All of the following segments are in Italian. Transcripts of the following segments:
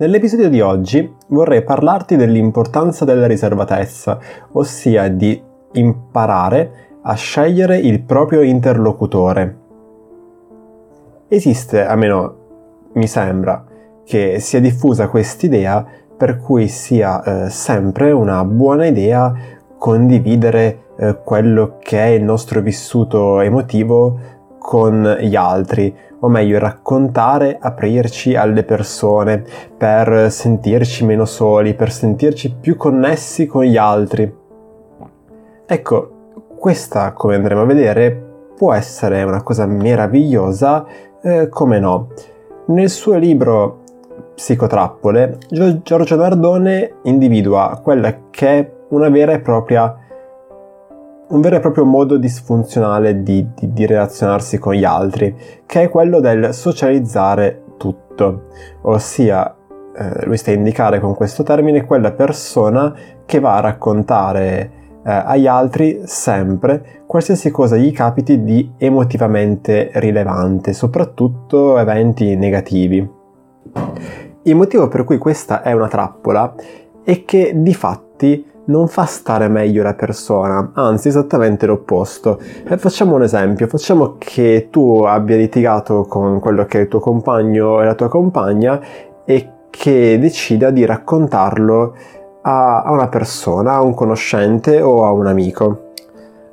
Nell'episodio di oggi vorrei parlarti dell'importanza della riservatezza, ossia di imparare a scegliere il proprio interlocutore. Esiste, almeno mi sembra, che sia diffusa quest'idea per cui sia eh, sempre una buona idea condividere eh, quello che è il nostro vissuto emotivo con gli altri, o meglio raccontare, aprirci alle persone per sentirci meno soli, per sentirci più connessi con gli altri. Ecco, questa, come andremo a vedere, può essere una cosa meravigliosa, eh, come no. Nel suo libro Psicotrappole, Giorgio Nardone individua quella che è una vera e propria un vero e proprio modo disfunzionale di, di, di, relazionarsi con gli altri, che è quello del socializzare tutto, ossia eh, lui sta a indicare con questo termine quella persona che va a raccontare eh, agli altri sempre qualsiasi cosa gli capiti di emotivamente rilevante, soprattutto eventi negativi. Il motivo per cui questa è una trappola è che di fatti non fa stare meglio la persona, anzi esattamente l'opposto. E facciamo un esempio, facciamo che tu abbia litigato con quello che è il tuo compagno e la tua compagna e che decida di raccontarlo a, a una persona, a un conoscente o a un amico.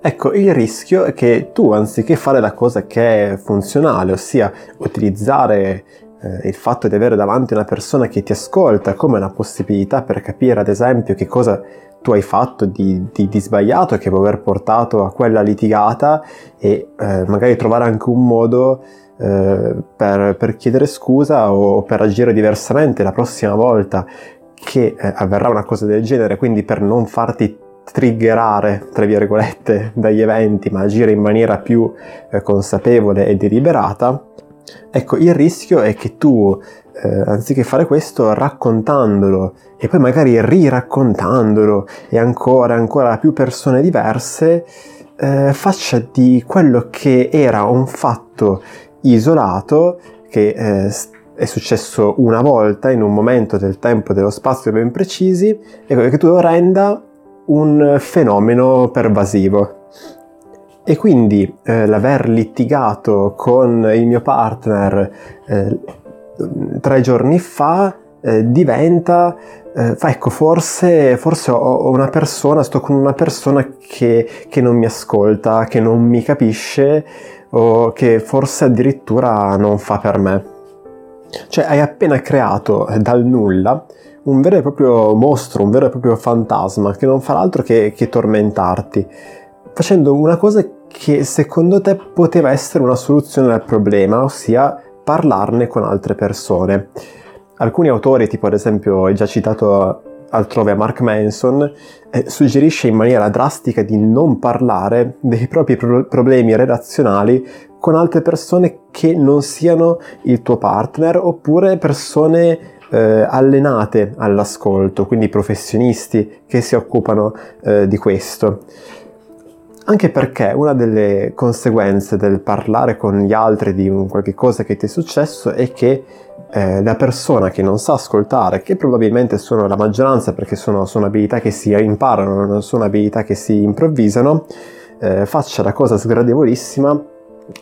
Ecco, il rischio è che tu, anziché fare la cosa che è funzionale, ossia utilizzare eh, il fatto di avere davanti una persona che ti ascolta come una possibilità per capire, ad esempio, che cosa tu hai fatto di, di, di, sbagliato che può aver portato a quella litigata e eh, magari trovare anche un modo eh, per, per, chiedere scusa o per agire diversamente la prossima volta che eh, avverrà una cosa del genere, quindi per non farti triggerare, tra virgolette, dagli eventi, ma agire in maniera più eh, consapevole e deliberata, ecco, il rischio è che tu eh, anziché fare questo raccontandolo e poi magari riraccontandolo e ancora ancora a più persone diverse, eh, faccia di quello che era un fatto isolato che eh, è successo una volta in un momento del tempo e dello spazio ben precisi e che tu lo renda un fenomeno pervasivo. E quindi eh, l'aver litigato con il mio partner eh, tre giorni fa eh, diventa eh, ecco forse, forse ho una persona sto con una persona che, che non mi ascolta che non mi capisce o che forse addirittura non fa per me. Cioè hai appena creato eh, dal nulla un vero e proprio mostro, un vero e proprio fantasma che non fa altro che, che tormentarti, facendo una cosa che secondo te poteva essere una soluzione al problema, ossia parlarne con altre persone. Alcuni autori, tipo ad esempio il già citato altrove Mark Manson, eh, suggerisce in maniera drastica di non parlare dei propri pro- problemi relazionali con altre persone che non siano il tuo partner oppure persone eh, allenate all'ascolto, quindi professionisti che si occupano eh, di questo. Anche perché una delle conseguenze del parlare con gli altri di un qualche cosa che ti è successo è che eh, la persona che non sa ascoltare, che probabilmente sono la maggioranza perché sono, sono abilità che si imparano, non sono abilità che si improvvisano, eh, faccia la cosa sgradevolissima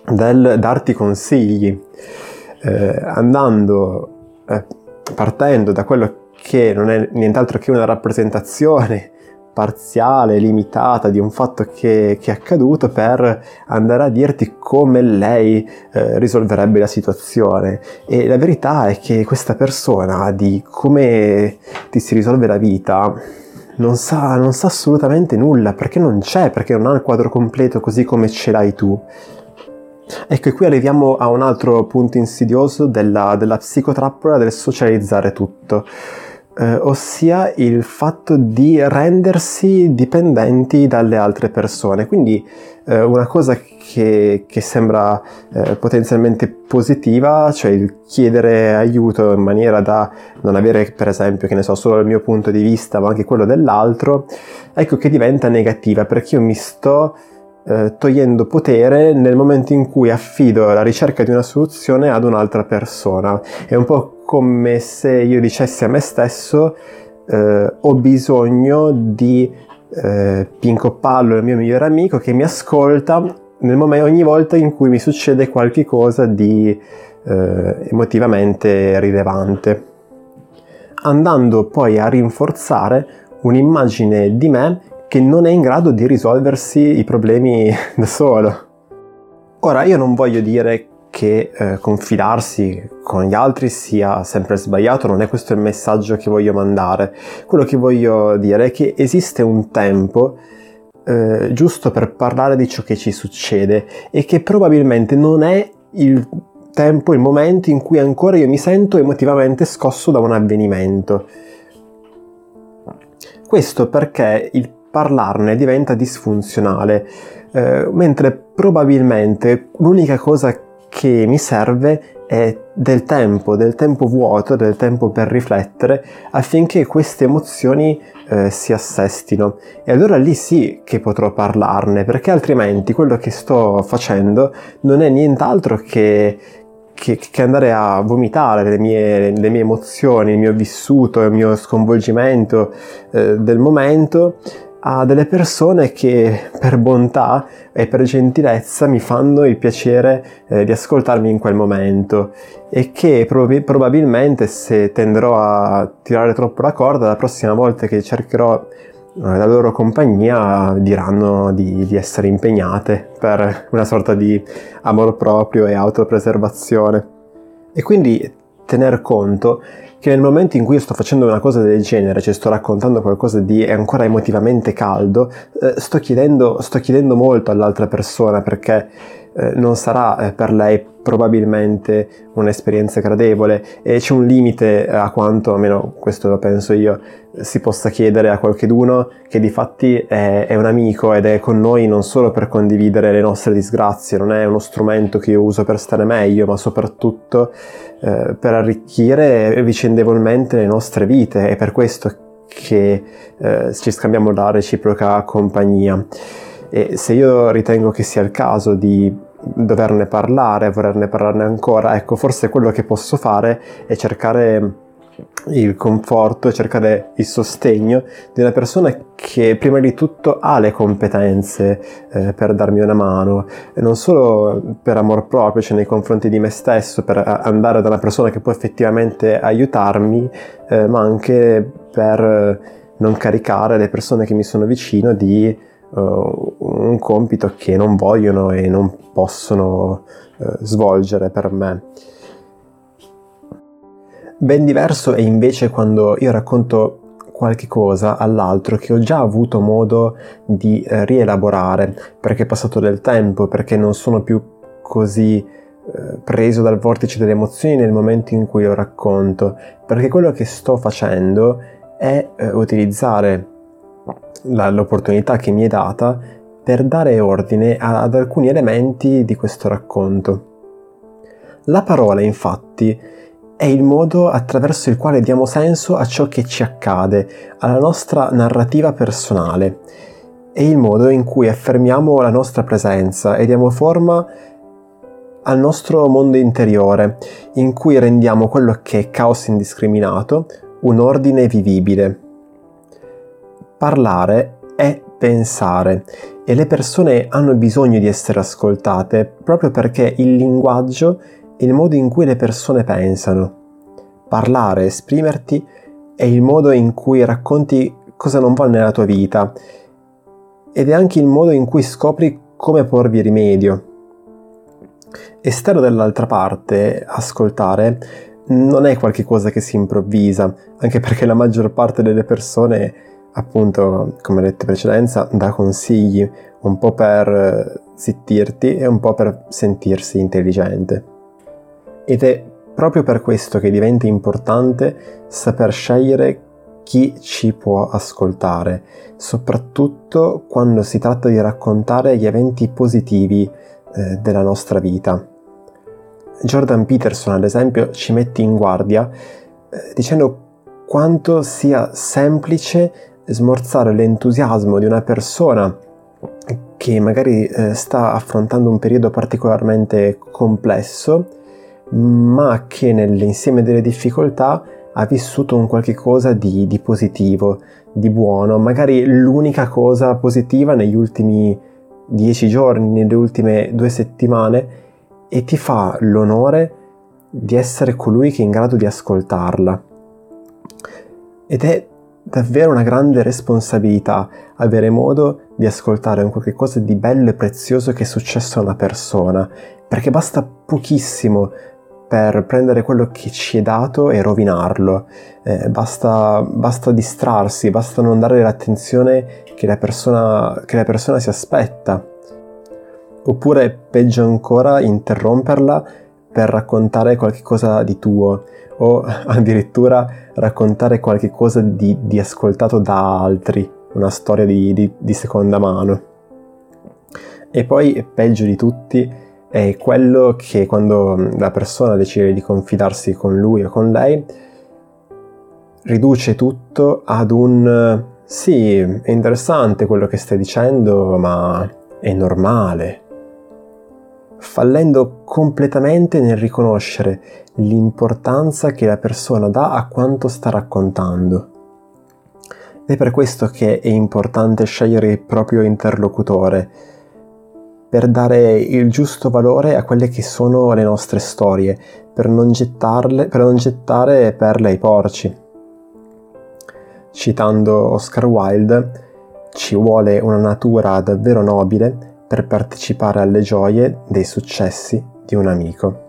del darti consigli, eh, andando, eh, partendo da quello che non è nient'altro che una rappresentazione parziale, limitata di un fatto che, che, è accaduto per andare a dirti come lei eh, risolverebbe la situazione. E la verità è che questa persona di come ti si risolve la vita non sa, non sa assolutamente nulla perché non c'è, perché non ha il quadro completo così come ce l'hai tu. Ecco, e qui arriviamo a un altro punto insidioso della, della psicotrappola del socializzare tutto eh, ossia il fatto di rendersi dipendenti dalle altre persone. Quindi eh, una cosa che, che sembra eh, potenzialmente positiva, cioè il chiedere aiuto in maniera da non avere, per esempio, che ne so, solo il mio punto di vista, ma anche quello dell'altro, ecco che diventa negativa perché io mi sto eh, togliendo potere nel momento in cui affido la ricerca di una soluzione ad un'altra persona. È un po' come se io dicessi a me stesso eh, ho bisogno di eh, Pinco Pallo, il mio migliore amico, che mi ascolta momento, ogni volta in cui mi succede qualcosa di eh, emotivamente rilevante, andando poi a rinforzare un'immagine di me che non è in grado di risolversi i problemi da solo. Ora io non voglio dire che eh, confidarsi con gli altri sia sempre sbagliato, non è questo il messaggio che voglio mandare. Quello che voglio dire è che esiste un tempo eh, giusto per parlare di ciò che ci succede e che probabilmente non è il tempo, il momento in cui ancora io mi sento emotivamente scosso da un avvenimento. Questo perché il parlarne diventa disfunzionale, eh, mentre probabilmente l'unica cosa che mi serve è del tempo, del tempo vuoto, del tempo per riflettere affinché queste emozioni eh, si assestino. E allora lì sì che potrò parlarne, perché altrimenti quello che sto facendo non è nient'altro che, che, che andare a vomitare le mie, le mie, emozioni, il mio vissuto, il mio sconvolgimento eh, del momento a delle persone che per bontà e per gentilezza mi fanno il piacere eh, di ascoltarmi in quel momento e che prob- probabilmente se tenderò a tirare troppo la corda la prossima volta che cercherò eh, la loro compagnia diranno di, di essere impegnate per una sorta di amor proprio e autopreservazione. E quindi tener conto che nel momento in cui io sto facendo una cosa del genere, cioè sto raccontando qualcosa di ancora emotivamente caldo, eh, sto, chiedendo, sto chiedendo molto all'altra persona perché eh, non sarà eh, per lei probabilmente un'esperienza gradevole e c'è un limite a quanto, almeno questo lo penso io, si possa chiedere a qualcheduno che di fatti è, è un amico ed è con noi non solo per condividere le nostre disgrazie, non è uno strumento che io uso per stare meglio, ma soprattutto eh, per arricchire vicendevolmente le nostre vite. È per questo che eh, ci scambiamo la reciproca compagnia. E se io ritengo che sia il caso di doverne parlare, volerne parlarne ancora, ecco, forse quello che posso fare è cercare il conforto cercare il sostegno di una persona che prima di tutto ha le competenze eh, per darmi una mano, non solo per amor proprio, cioè nei confronti di me stesso, per andare da una persona che può effettivamente aiutarmi, eh, ma anche per non caricare le persone che mi sono vicino di uh, un compito che non vogliono e non possono uh, svolgere per me. Ben diverso è invece quando io racconto qualche cosa all'altro che ho già avuto modo di eh, rielaborare, perché è passato del tempo, perché non sono più così eh, preso dal vortice delle emozioni nel momento in cui lo racconto, perché quello che sto facendo è utilizzare l'opportunità che mi è data per dare ordine ad alcuni elementi di questo racconto. La parola, infatti, è il modo attraverso il quale diamo senso a ciò che ci accade, alla nostra narrativa personale. È il modo in cui affermiamo la nostra presenza e diamo forma al nostro mondo interiore, in cui rendiamo quello che è caos indiscriminato un ordine vivibile. Parlare è pensare e le persone hanno bisogno di essere ascoltate proprio perché il linguaggio è il modo in cui le persone pensano. Parlare, esprimerti è il modo in cui racconti cosa non va nella tua vita ed è anche il modo in cui scopri come porvi rimedio. E stare dall'altra parte, ascoltare, non è qualcosa che si improvvisa, anche perché la maggior parte delle persone appunto, come detto in precedenza, dà consigli un po' per eh, zittirti e un po' per sentirsi intelligente. Ed è proprio per questo che diventa importante saper scegliere chi ci può ascoltare, soprattutto quando si tratta di raccontare gli eventi positivi eh, della nostra vita. Jordan Peterson, ad esempio, ci mette in guardia eh, dicendo quanto sia semplice smorzare l'entusiasmo di una persona che magari eh, sta affrontando un periodo particolarmente complesso, ma che nell'insieme delle difficoltà ha vissuto un qualche cosa di, di positivo, di buono, magari l'unica cosa positiva negli ultimi dieci giorni, nelle ultime due settimane, e ti fa l'onore di essere colui che è in grado di ascoltarla. Ed è davvero una grande responsabilità avere modo di ascoltare un qualche cosa di bello e prezioso che è successo a una persona, perché basta pochissimo per prendere quello che ci è dato e rovinarlo, eh, basta, basta, distrarsi, basta non dare l'attenzione che la, persona, che la persona si aspetta, oppure peggio ancora interromperla per raccontare qualcosa di tuo o addirittura raccontare qualche cosa di, di ascoltato da altri, una storia di, di, di seconda mano. E poi, peggio di tutti, è quello che quando la persona decide di confidarsi con lui o con lei, riduce tutto ad un sì, è interessante quello che stai dicendo, ma è normale, fallendo completamente nel riconoscere l'importanza che la persona dà a quanto sta raccontando. È per questo che è importante scegliere il proprio interlocutore, per dare il giusto valore a quelle che sono le nostre storie, per non, gettarle, per non gettare perle ai porci. Citando Oscar Wilde, ci vuole una natura davvero nobile per partecipare alle gioie dei successi di un amico.